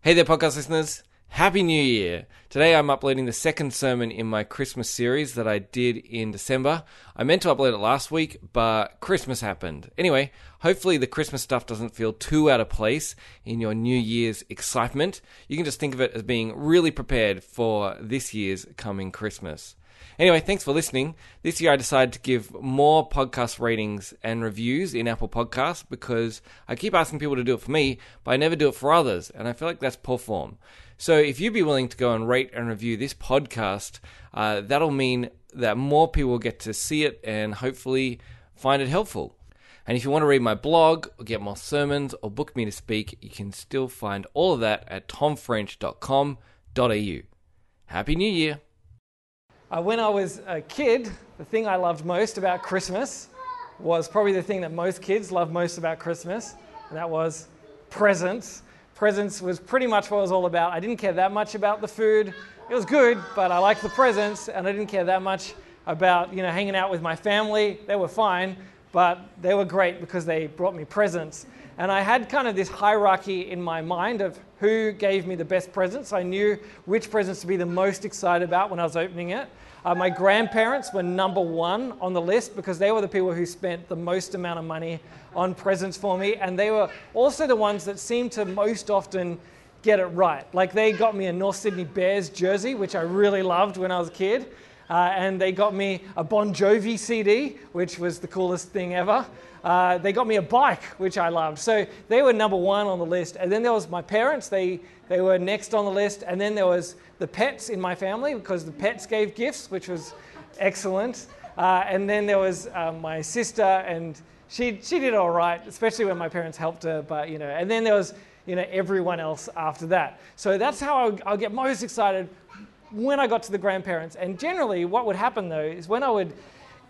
Hey there, podcast listeners. Happy New Year. Today I'm uploading the second sermon in my Christmas series that I did in December. I meant to upload it last week, but Christmas happened. Anyway, hopefully the Christmas stuff doesn't feel too out of place in your New Year's excitement. You can just think of it as being really prepared for this year's coming Christmas. Anyway, thanks for listening. This year I decided to give more podcast ratings and reviews in Apple Podcasts because I keep asking people to do it for me, but I never do it for others, and I feel like that's poor form. So if you'd be willing to go and rate and review this podcast, uh, that'll mean that more people get to see it and hopefully find it helpful. And if you want to read my blog, or get more sermons, or book me to speak, you can still find all of that at tomfrench.com.au. Happy New Year! Uh, when I was a kid, the thing I loved most about Christmas was probably the thing that most kids love most about Christmas, and that was presents. Presents was pretty much what it was all about. I didn't care that much about the food. It was good, but I liked the presents, and I didn't care that much about you know hanging out with my family. They were fine, but they were great because they brought me presents. And I had kind of this hierarchy in my mind of who gave me the best presents. I knew which presents to be the most excited about when I was opening it. Uh, my grandparents were number one on the list because they were the people who spent the most amount of money on presents for me. And they were also the ones that seemed to most often get it right. Like they got me a North Sydney Bears jersey, which I really loved when I was a kid. Uh, and they got me a Bon Jovi CD, which was the coolest thing ever. Uh, they got me a bike, which I loved. So they were number one on the list. And then there was my parents, they, they were next on the list. And then there was the pets in my family because the pets gave gifts, which was excellent. Uh, and then there was uh, my sister, and she, she did all right, especially when my parents helped her. But, you know, and then there was, you know, everyone else after that. So that's how I'll, I'll get most excited when I got to the grandparents. And generally, what would happen though is when I would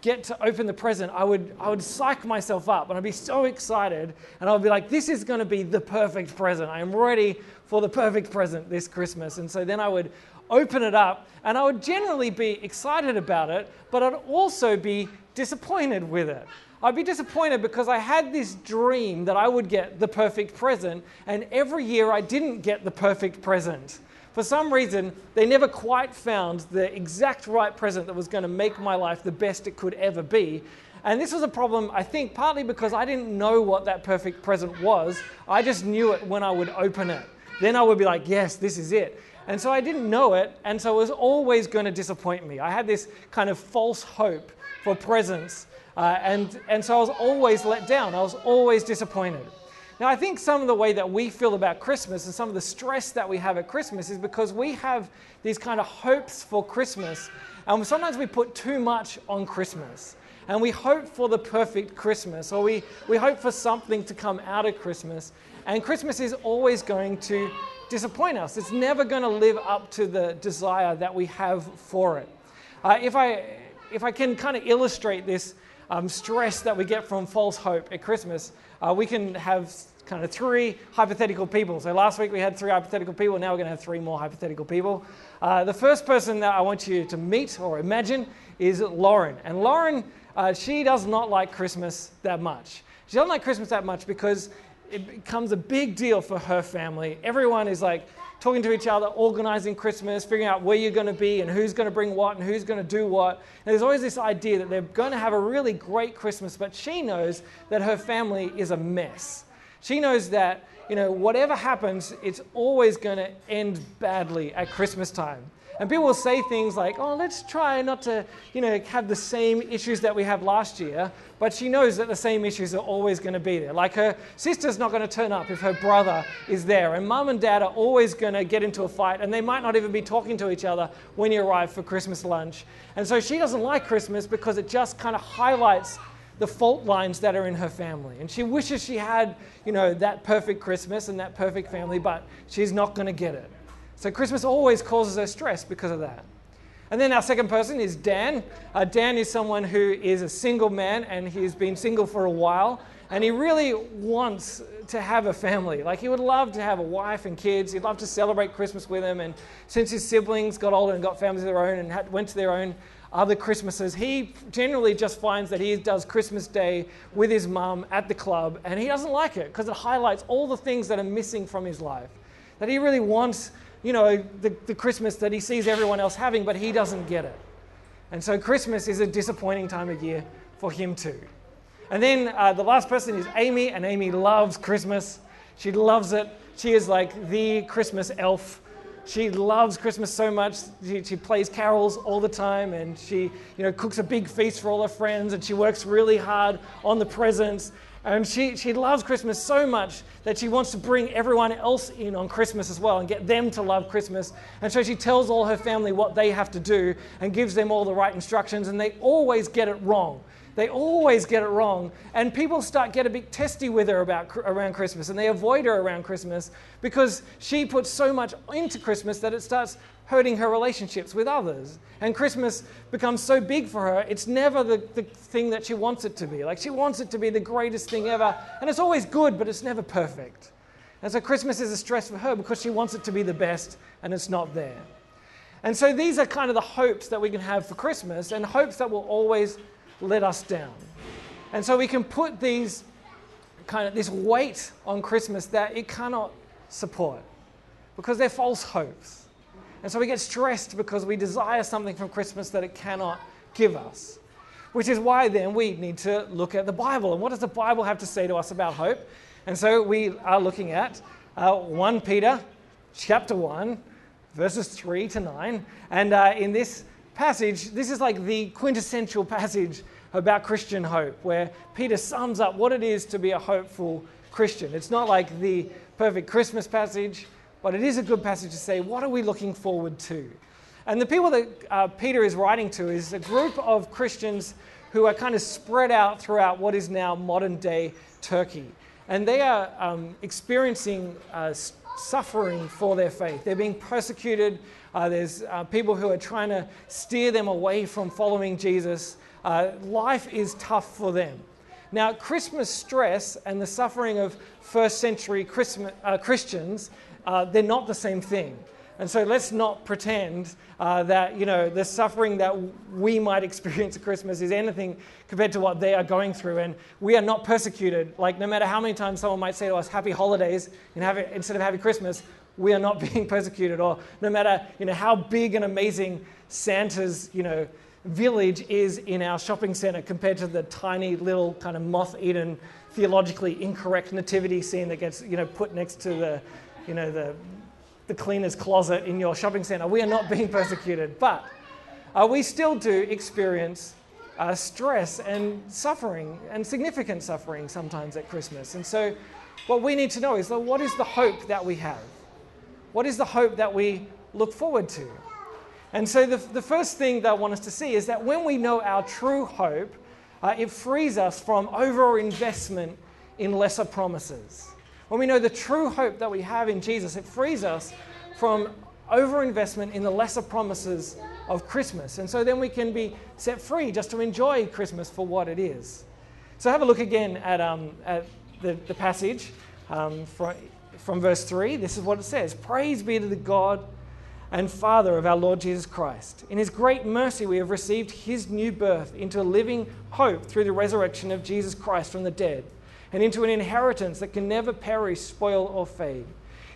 get to open the present, I would, I would psych myself up and I'd be so excited. And I'd be like, this is going to be the perfect present. I am ready for the perfect present this Christmas. And so then I would open it up and I would generally be excited about it, but I'd also be disappointed with it. I'd be disappointed because I had this dream that I would get the perfect present, and every year I didn't get the perfect present for some reason, they never quite found the exact right present that was going to make my life the best it could ever be. And this was a problem, I think, partly because I didn't know what that perfect present was. I just knew it when I would open it. Then I would be like, yes, this is it. And so I didn't know it, and so it was always going to disappoint me. I had this kind of false hope for presents, uh, and, and so I was always let down. I was always disappointed. Now, I think some of the way that we feel about Christmas and some of the stress that we have at Christmas is because we have these kind of hopes for Christmas, and sometimes we put too much on Christmas. And we hope for the perfect Christmas, or we, we hope for something to come out of Christmas. And Christmas is always going to disappoint us. It's never going to live up to the desire that we have for it. Uh, if, I, if I can kind of illustrate this um, stress that we get from false hope at Christmas, uh, we can have kind of three hypothetical people. So last week we had three hypothetical people, now we're going to have three more hypothetical people. Uh, the first person that I want you to meet or imagine is Lauren. And Lauren, uh, she does not like Christmas that much. She doesn't like Christmas that much because it becomes a big deal for her family. Everyone is like, talking to each other, organizing Christmas, figuring out where you're going to be and who's going to bring what and who's going to do what. And there's always this idea that they're going to have a really great Christmas, but she knows that her family is a mess. She knows that, you know, whatever happens, it's always going to end badly at Christmas time. And people will say things like, oh, let's try not to, you know, have the same issues that we have last year. But she knows that the same issues are always going to be there. Like her sister's not going to turn up if her brother is there. And mum and dad are always going to get into a fight. And they might not even be talking to each other when you arrive for Christmas lunch. And so she doesn't like Christmas because it just kind of highlights the fault lines that are in her family. And she wishes she had, you know, that perfect Christmas and that perfect family, but she's not going to get it. So Christmas always causes her stress because of that. And then our second person is Dan. Uh, Dan is someone who is a single man and he's been single for a while. And he really wants to have a family. Like, he would love to have a wife and kids. He'd love to celebrate Christmas with them. And since his siblings got older and got families of their own and had, went to their own other Christmases, he generally just finds that he does Christmas Day with his mum at the club. And he doesn't like it because it highlights all the things that are missing from his life That he really wants, you know, the, the Christmas that he sees everyone else having, but he doesn't get it. And so Christmas is a disappointing time of year for him too. And then uh, the last person is Amy, and Amy loves Christmas. She loves it. She is like the Christmas elf. She loves Christmas so much. She, she, plays carols all the time, and she, you know, cooks a big feast for all her friends, and she works really hard on the presents. And she, she loves Christmas so much that she wants to bring everyone else in on Christmas as well and get them to love Christmas. And so she tells all her family what they have to do and gives them all the right instructions, and they always get it wrong. They always get it wrong. And people start get a bit testy with her about around Christmas and they avoid her around Christmas because she puts so much into Christmas that it starts hurting her relationships with others. And Christmas becomes so big for her, it's never the, the thing that she wants it to be. Like she wants it to be the greatest thing ever. And it's always good, but it's never perfect. And so Christmas is a stress for her because she wants it to be the best and it's not there. And so these are kind of the hopes that we can have for Christmas and hopes that will always let us down. And so we can put these kind of this weight on Christmas that it cannot support because they're false hopes. And so we get stressed because we desire something from Christmas that it cannot give us. Which is why then we need to look at the Bible. And what does the Bible have to say to us about hope? And so we are looking at uh, 1 Peter chapter 1, verses 3 to 9. And uh, in this passage, this is like the quintessential passage about Christian hope, where Peter sums up what it is to be a hopeful Christian. It's not like the perfect Christmas passage, but it is a good passage to say, what are we looking forward to? And the people that uh, Peter is writing to is a group of Christians who are kind of spread out throughout what is now modern day Turkey. And they are um, experiencing uh, suffering for their faith. They're being persecuted uh, there's uh, people who are trying to steer them away from following Jesus. Uh, life is tough for them. Now, Christmas stress and the suffering of first century Christmas, uh, Christians, uh, they're not the same thing. And so let's not pretend uh, that you know the suffering that we might experience at Christmas is anything compared to what they are going through. And we are not persecuted. Like no matter how many times someone might say to us "Happy Holidays" and have it, instead of "Happy Christmas," we are not being persecuted, or no matter you know, how big and amazing Santa's you know, village is in our shopping center compared to the tiny little kind of moth-eaten, theologically incorrect nativity scene that gets you know, put next to the, you know, the, the cleaner's closet in your shopping center. We are not being persecuted, but uh, we still do experience uh, stress and suffering and significant suffering sometimes at Christmas. And so, what we need to know is what is the hope that we have? What is the hope that we look forward to? And so, the, the first thing that I want us to see is that when we know our true hope, uh, it frees us from overinvestment in lesser promises. When we know the true hope that we have in Jesus, it frees us from overinvestment in the lesser promises of Christmas. And so then we can be set free just to enjoy Christmas for what it is. So have a look again at, um, at the, the passage um, from, from verse 3, this is what it says Praise be to the God and Father of our Lord Jesus Christ. In his great mercy, we have received his new birth into a living hope through the resurrection of Jesus Christ from the dead, and into an inheritance that can never perish, spoil, or fade.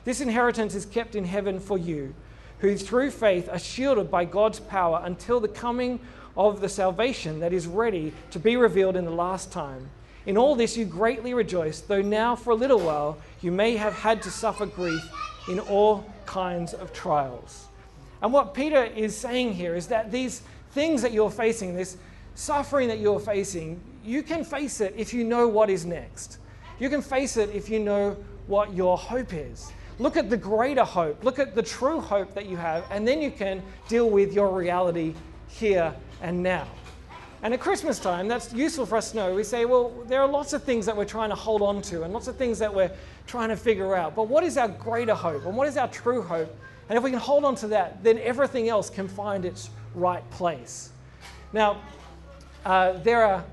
This inheritance is kept in heaven for you, who through faith are shielded by God's power until the coming of the salvation that is ready to be revealed in the last time. In all this you greatly rejoice, though now for a little while you may have had to suffer grief in all kinds of trials. And what Peter is saying here is that these things that you're facing, this suffering that you're facing, you can face it if you know what is next. You can face it if you know what your hope is. Look at the greater hope, look at the true hope that you have, and then you can deal with your reality here and now. And at Christmas time, that's useful for us to know. We say, well, there are lots of things that we're trying to hold on to and lots of things that we're trying to figure out. But what is our greater hope and what is our true hope? And if we can hold on to that, then everything else can find its right place. Now, uh, there are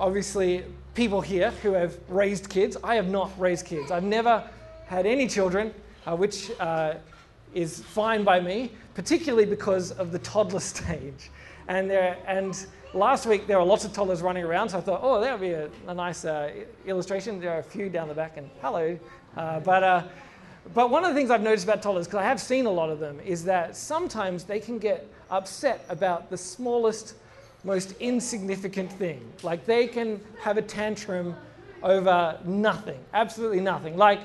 obviously people here who have raised kids. I have not raised kids. I've never had any children, uh, which uh, is fine by me, particularly because of the toddler stage. And, there, and last week there were lots of toddlers running around, so I thought, oh, that would be a, a nice uh, illustration. There are a few down the back, and hello. Uh, but uh, But one of the things I've noticed about toddlers, because I have seen a lot of them, is that sometimes they can get upset about the smallest, most insignificant thing. Like they can have a tantrum over nothing, absolutely nothing. Like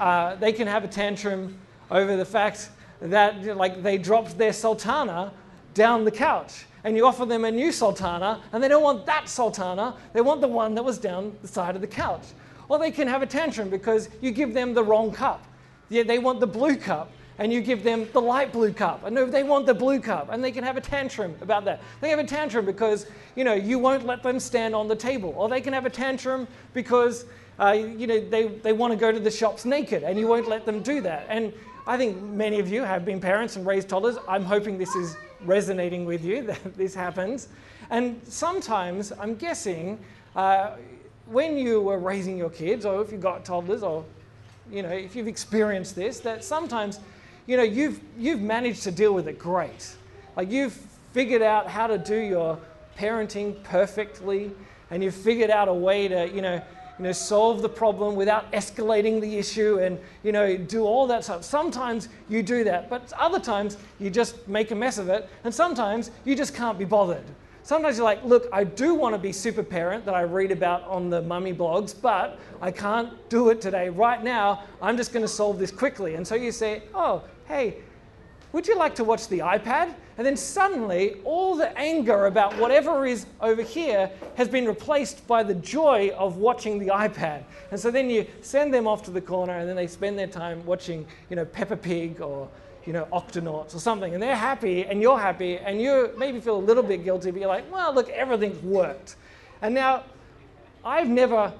uh, they can have a tantrum over the fact that like they dropped their sultana down the couch and you offer them a new sultana and they don't want that sultana they want the one that was down the side of the couch or they can have a tantrum because you give them the wrong cup yeah, they want the blue cup and you give them the light blue cup. And no, they want the blue cup, and they can have a tantrum about that. They have a tantrum because you know you won't let them stand on the table, or they can have a tantrum because uh, you know they, they want to go to the shops naked, and you won't let them do that. And I think many of you have been parents and raised toddlers. I'm hoping this is resonating with you that this happens. And sometimes I'm guessing uh, when you were raising your kids, or if you've got toddlers, or you know if you've experienced this, that sometimes you know, you've, you've managed to deal with it great. Like you've figured out how to do your parenting perfectly, and you've figured out a way to, you know, you know, solve the problem without escalating the issue and, you know, do all that stuff. Sometimes you do that, but other times you just make a mess of it, and sometimes you just can't be bothered. Sometimes you're like, look, I do want to be super parent that I read about on the mummy blogs, but I can't do it today. Right now, I'm just going to solve this quickly. And so you say, oh, hey, would you like to watch the iPad? And then suddenly, all the anger about whatever is over here has been replaced by the joy of watching the iPad. And so then you send them off to the corner, and then they spend their time watching, you know, Peppa Pig or, you know, Octonauts or something. And they're happy, and you're happy, and you maybe feel a little bit guilty, but you're like, well, look, everything's worked. And now, I've never,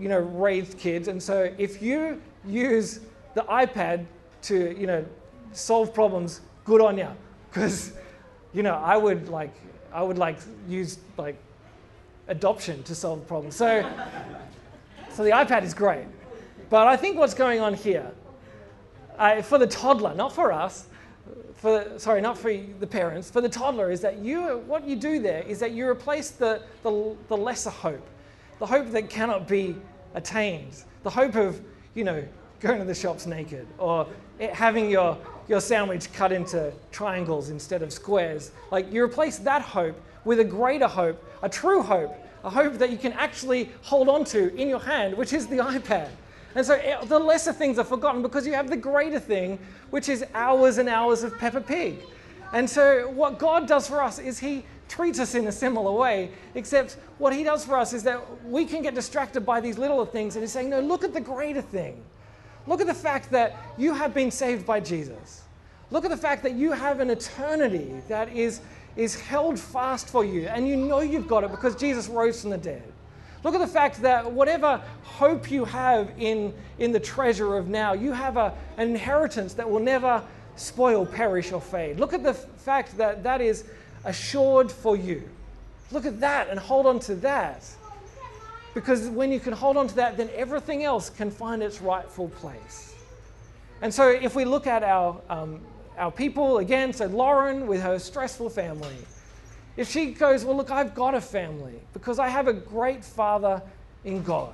you know, raised kids, and so if you use the iPad to, you know, solve problems, good on you. Because, you know, I would like, I would like use like adoption to solve problems. So, so the iPad is great. But I think what's going on here, uh, for the toddler, not for us, for sorry, not for the parents, for the toddler, is that you, what you do there is that you replace the, the, the lesser hope, the hope that cannot be attained, the hope of, you know, going to the shops naked or having your your sandwich cut into triangles instead of squares. Like you replace that hope with a greater hope, a true hope, a hope that you can actually hold on to in your hand, which is the iPad. And so eh, the lesser things are forgotten because you have the greater thing, which is hours and hours of Peppa Pig. And so what God does for us is He treats us in a similar way, except what He does for us is that we can get distracted by these little things and He's saying, No, look at the greater thing. Look at the fact that you have been saved by Jesus. Look at the fact that you have an eternity that is, is held fast for you, and you know you've got it because Jesus rose from the dead. Look at the fact that whatever hope you have in, in the treasure of now, you have a, an inheritance that will never spoil, perish, or fade. Look at the f- fact that that is assured for you. Look at that and hold on to that. Because when you can hold on to that, then everything else can find its rightful place. And so, if we look at our, um, our people, again, so Lauren with her stressful family, if she goes, Well, look, I've got a family because I have a great father in God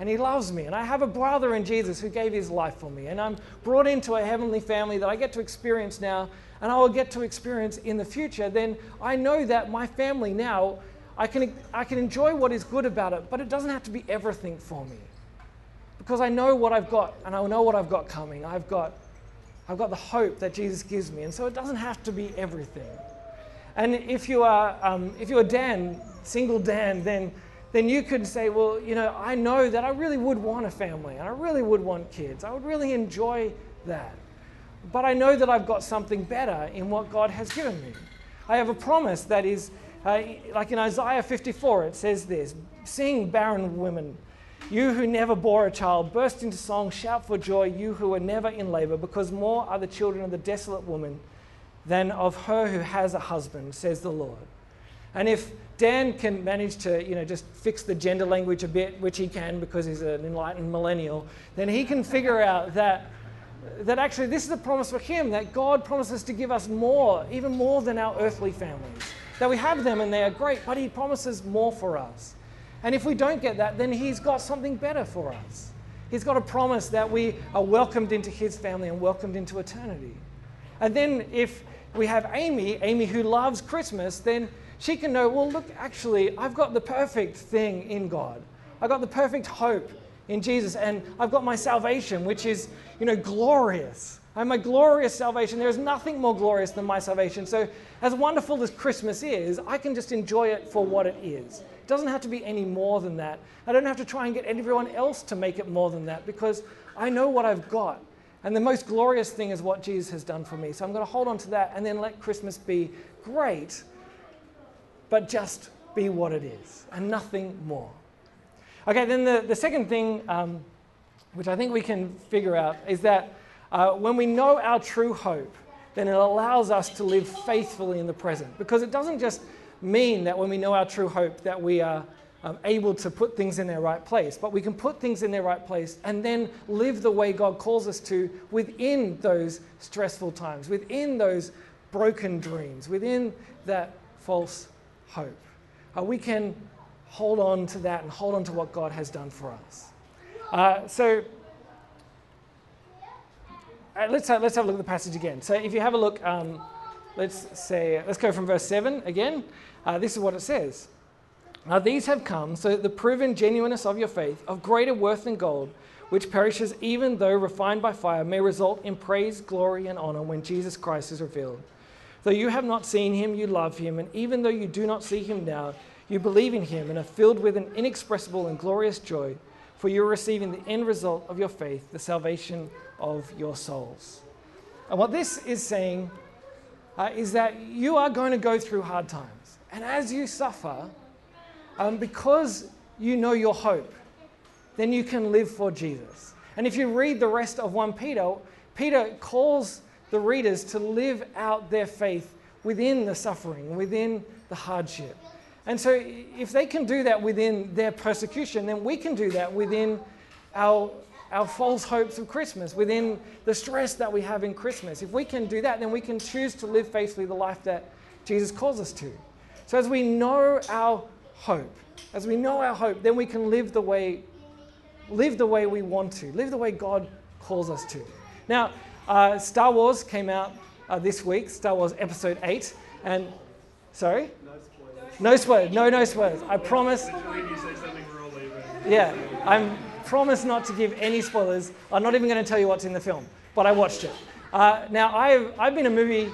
and he loves me, and I have a brother in Jesus who gave his life for me, and I'm brought into a heavenly family that I get to experience now and I will get to experience in the future, then I know that my family now I can, I can enjoy what is good about it, but it doesn't have to be everything for me. Because I know what I've got, and I know what I've got coming. I've got, I've got the hope that Jesus gives me, and so it doesn't have to be everything. And if you are, um, if you are Dan, single Dan, then, then you could say, well, you know, I know that I really would want a family, and I really would want kids. I would really enjoy that. But I know that I've got something better in what God has given me. I have a promise that is uh, like in Isaiah 54, it says this Sing, barren women, you who never bore a child, burst into song, shout for joy, you who are never in labor, because more are the children of the desolate woman than of her who has a husband, says the Lord. And if Dan can manage to, you know, just fix the gender language a bit, which he can because he's an enlightened millennial, then he can figure out that, that actually this is a promise for him, that God promises to give us more, even more than our earthly families that we have them and they are great, but He promises more for us. And if we don't get that, then He's got something better for us. He's got a promise that we are welcomed into His family and welcomed into eternity. And then if we have Amy, Amy who loves Christmas, then she can know, well, look, actually, I've got the perfect thing in God. I've got the perfect hope in Jesus, and I've got my salvation, which is, you know, glorious. I'm a glorious salvation. There is nothing more glorious than my salvation. So, as wonderful as Christmas is, I can just enjoy it for what it is. It doesn't have to be any more than that. I don't have to try and get everyone else to make it more than that because I know what I've got. And the most glorious thing is what Jesus has done for me. So I'm going to hold on to that and then let Christmas be great, but just be what it is and nothing more. Okay, then the, the second thing, um, which I think we can figure out, is that uh, when we know our true hope, then it allows us to live faithfully in the present. Because it doesn't just mean that when we know our true hope that we are um, able to put things in their right place, but we can put things in their right place and then live the way God calls us to within those stressful times, within those broken dreams, within that false hope. Uh, we can hold on to that and hold on to what God has done for us. Uh, so uh, let's, have, let's have a look at the passage again. So if you have a look, um, let's say, let's go from verse 7 again. Uh, this is what it says. Now these have come so that the proven genuineness of your faith, of greater worth than gold, which perishes even though refined by fire, may result in praise, glory, and honor when Jesus Christ is revealed. Though you have not seen him, you love him, and even though you do not see him now, you believe in him and are filled with an inexpressible and glorious joy, for you are receiving the end result of your faith, the salvation of your souls. And what this is saying uh, is that you are going to go through hard times. And as you suffer, um, because you know your hope, then you can live for Jesus. And if you read the rest of 1 Peter, Peter calls the readers to live out their faith within the suffering, within the hardship. And so, if they can do that within their persecution, then we can do that within our, our false hopes of Christmas, within the stress that we have in Christmas. If we can do that, then we can choose to live faithfully the life that Jesus calls us to. So, as we know our hope, as we know our hope, then we can live the way, live the way we want to, live the way God calls us to. Now, uh, Star Wars came out uh, this week, Star Wars Episode 8, and sorry? No spoilers. No, no spoilers. I promise. Yeah, I'm promise not to give any spoilers. I'm not even going to tell you what's in the film, but I watched it. Uh, now, I've, I've been a movie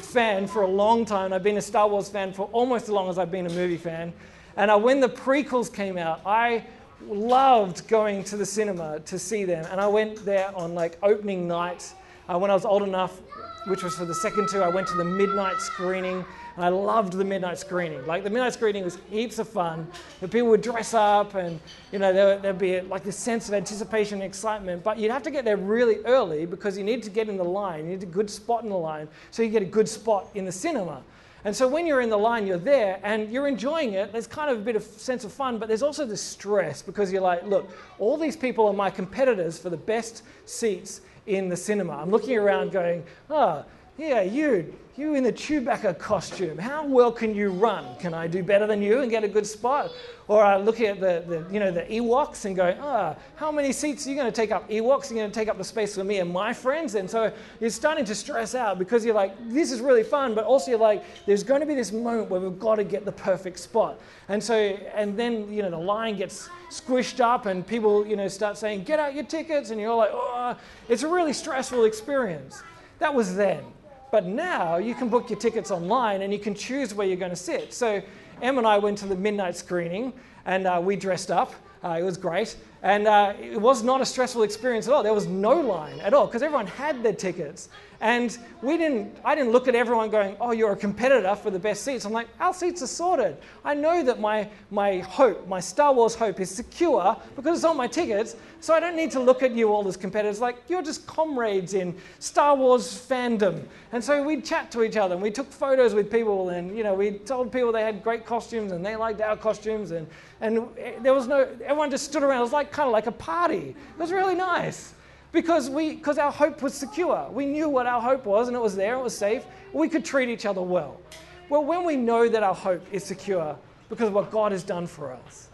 fan for a long time. I've been a Star Wars fan for almost as long as I've been a movie fan. And when the prequels came out, I loved going to the cinema to see them. And I went there on like opening night uh, when I was old enough, which was for the second two. I went to the midnight screening I loved the midnight screening. Like the midnight screening was heaps of fun. The people would dress up and, you know, there, would be like this sense of anticipation and excitement. But you'd have to get there really early because you need to get in the line. You need a good spot in the line so you get a good spot in the cinema. And so when you're in the line, you're there and you're enjoying it. There's kind of a bit of sense of fun, but there's also the stress because you're like, look, all these people are my competitors for the best seats in the cinema. I'm looking around going, oh, yeah, you, you in the Chewbacca costume, how well can you run? Can I do better than you and get a good spot? Or uh, looking at the, the, you know, the Ewoks and going, ah, oh, how many seats are you going to take up? Ewoks are going to take up the space for me and my friends? And so you're starting to stress out because you're like, this is really fun, but also you're like, there's going to be this moment where we've got to get the perfect spot. And so, and then, you know, the line gets squished up and people, you know, start saying, get out your tickets. And you're like, oh, it's a really stressful experience. That was then. But now you can book your tickets online and you can choose where you're going to sit. So Em and I went to the midnight screening and uh, we dressed up. Uh, it was great. And uh, it was not a stressful experience at all. There was no line at all because everyone had their tickets. And we didn't, I didn't look at everyone going, oh, you're a competitor for the best seats. I'm like, our seats are sorted. I know that my, my hope, my Star Wars hope is secure because it's on my tickets. So I don't need to look at you all as competitors. Like, you're just comrades in Star Wars fandom. And so we'd chat to each other and we took photos with people and, you know, we told people they had great costumes and they liked our costumes. And, and there was no, everyone just stood around. It was like kind of like a party. It was really nice because we because our hope was secure. We knew what our hope was and it was there, it was safe. We could treat each other well. Well, when we know that our hope is secure because of what God has done for us,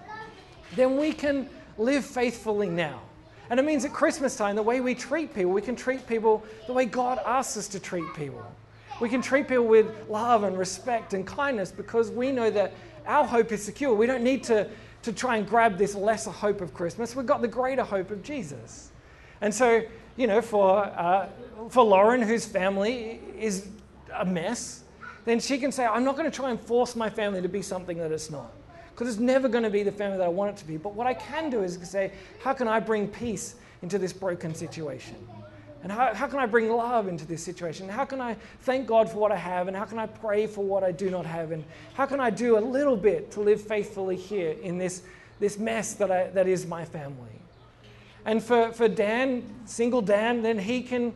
then we can live faithfully now. And it means at Christmas time, the way we treat people, we can treat people the way God asks us to treat people. We can treat people with love and respect and kindness because we know that our hope is secure. We don't need to, to try and grab this lesser hope of Christmas. We've got the greater hope of Jesus. And so, you know, for, uh, for Lauren, whose family is a mess, then she can say, I'm not going to try and force my family to be something that it's not. Because it's never going to be the family that I want it to be. But what I can do is say, how can I bring peace into this broken situation? And how, how can I bring love into this situation? How can I thank God for what I have? And how can I pray for what I do not have? And how can I do a little bit to live faithfully here in this, this mess that, I, that is my family? And for, for Dan, single Dan, then he can,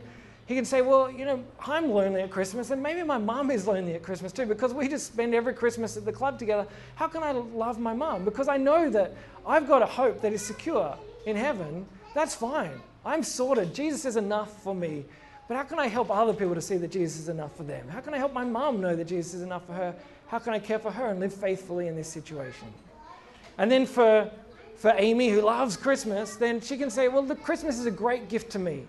he can say, Well, you know, I'm lonely at Christmas, and maybe my mom is lonely at Christmas too, because we just spend every Christmas at the club together. How can I love my mom? Because I know that I've got a hope that is secure in heaven. That's fine. I'm sorted. Jesus is enough for me. But how can I help other people to see that Jesus is enough for them? How can I help my mom know that Jesus is enough for her? How can I care for her and live faithfully in this situation? And then for, for Amy, who loves Christmas, then she can say, Well, the Christmas is a great gift to me.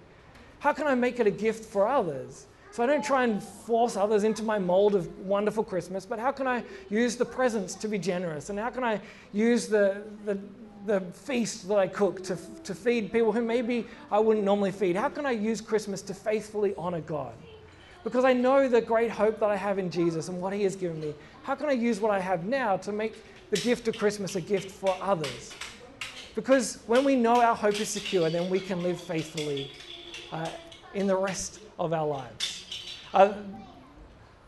How can I make it a gift for others? So I don't try and force others into my mold of wonderful Christmas, but how can I use the presents to be generous? And how can I use the, the, the feast that I cook to, to feed people who maybe I wouldn't normally feed? How can I use Christmas to faithfully honor God? Because I know the great hope that I have in Jesus and what He has given me. How can I use what I have now to make the gift of Christmas a gift for others? Because when we know our hope is secure, then we can live faithfully uh, in the rest of our lives. Uh,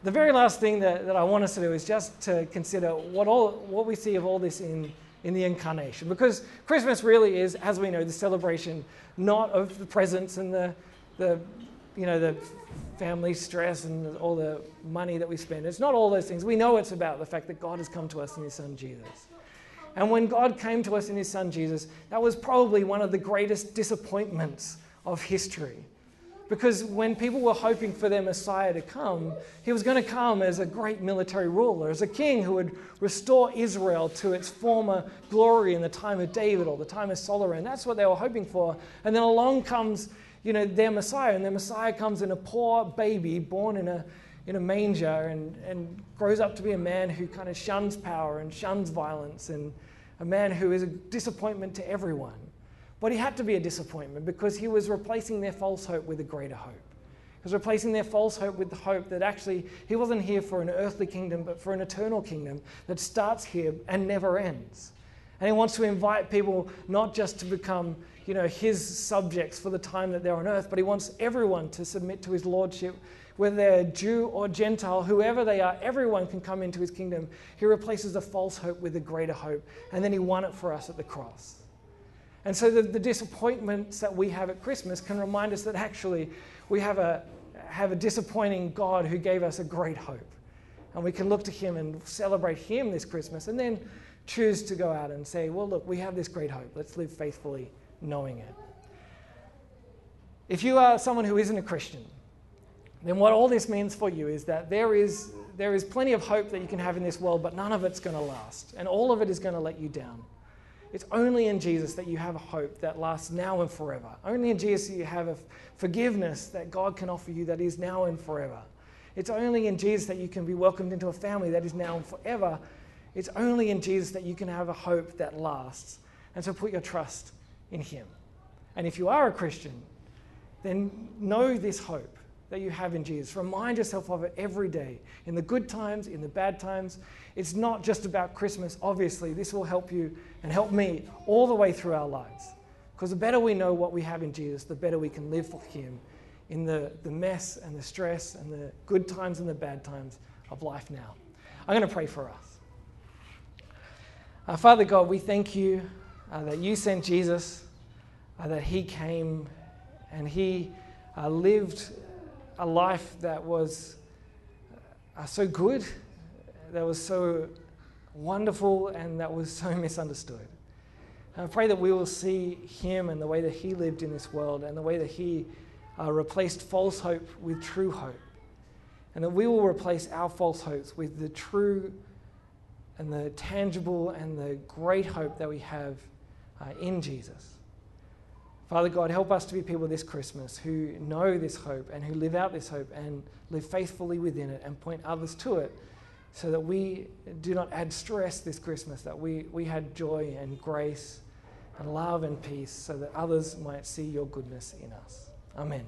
the very last thing that, that I want us to do is just to consider what, all, what we see of all this in in the incarnation. Because Christmas really is, as we know, the celebration not of the presents and the, the you know, the family stress and all the money that we spend. It's not all those things. We know it's about the fact that God has come to us in His Son Jesus. And when God came to us in His Son Jesus, that was probably one of the greatest disappointments of history. Because when people were hoping for their Messiah to come, he was going to come as a great military ruler, as a king who would restore Israel to its former glory in the time of David or the time of Solomon. That's what they were hoping for. And then along comes, you know, their Messiah, and their Messiah comes in a poor baby born in a, in a manger and, and grows up to be a man who kind of shuns power and shuns violence and a man who is a disappointment to everyone. But he had to be a disappointment because he was replacing their false hope with a greater hope. He was replacing their false hope with the hope that actually he wasn't here for an earthly kingdom, but for an eternal kingdom that starts here and never ends. And he wants to invite people not just to become, you know, his subjects for the time that they're on earth, but he wants everyone to submit to his lordship, whether they're Jew or Gentile, whoever they are, everyone can come into his kingdom. He replaces the false hope with a greater hope, and then he won it for us at the cross. And so the, the disappointments that we have at Christmas can remind us that actually we have a, have a disappointing God who gave us a great hope. And we can look to Him and celebrate Him this Christmas and then choose to go out and say, well, look, we have this great hope. Let's live faithfully knowing it. If you are someone who isn't a Christian, then what all this means for you is that there is, there is plenty of hope that you can have in this world, but none of it's going to last. And all of it is going to let you down. It's only in Jesus that you have a hope that lasts now and forever. Only in Jesus you have a forgiveness that God can offer you that is now and forever. It's only in Jesus that you can be welcomed into a family that is now and forever. It's only in Jesus that you can have a hope that lasts. And so put your trust in Him. And if you are a Christian, then know this hope that you have in Jesus. Remind yourself of it every day, in the good times, in the bad times. It's not just about Christmas, obviously. This will help you and help me all the way through our lives. Because the better we know what we have in Jesus, the better we can live for Him in the, the mess and the stress and the good times and the bad times of life now. I'm going to pray for us. Uh, Father God, we thank you uh, that you sent Jesus, uh, that He came and He uh, lived a life that was uh, so good, that was so wonderful, and that was so misunderstood. And I pray that we will see him and the way that he lived in this world and the way that he uh, replaced false hope with true hope. And that we will replace our false hopes with the true and the tangible and the great hope that we have uh, in Jesus. Father God, help us to be people this Christmas who know this hope and who live out this hope and live faithfully within it and point others to it so that we do not add stress this Christmas, that we, we had joy and grace and love and peace so that others might see your goodness in us. Amen.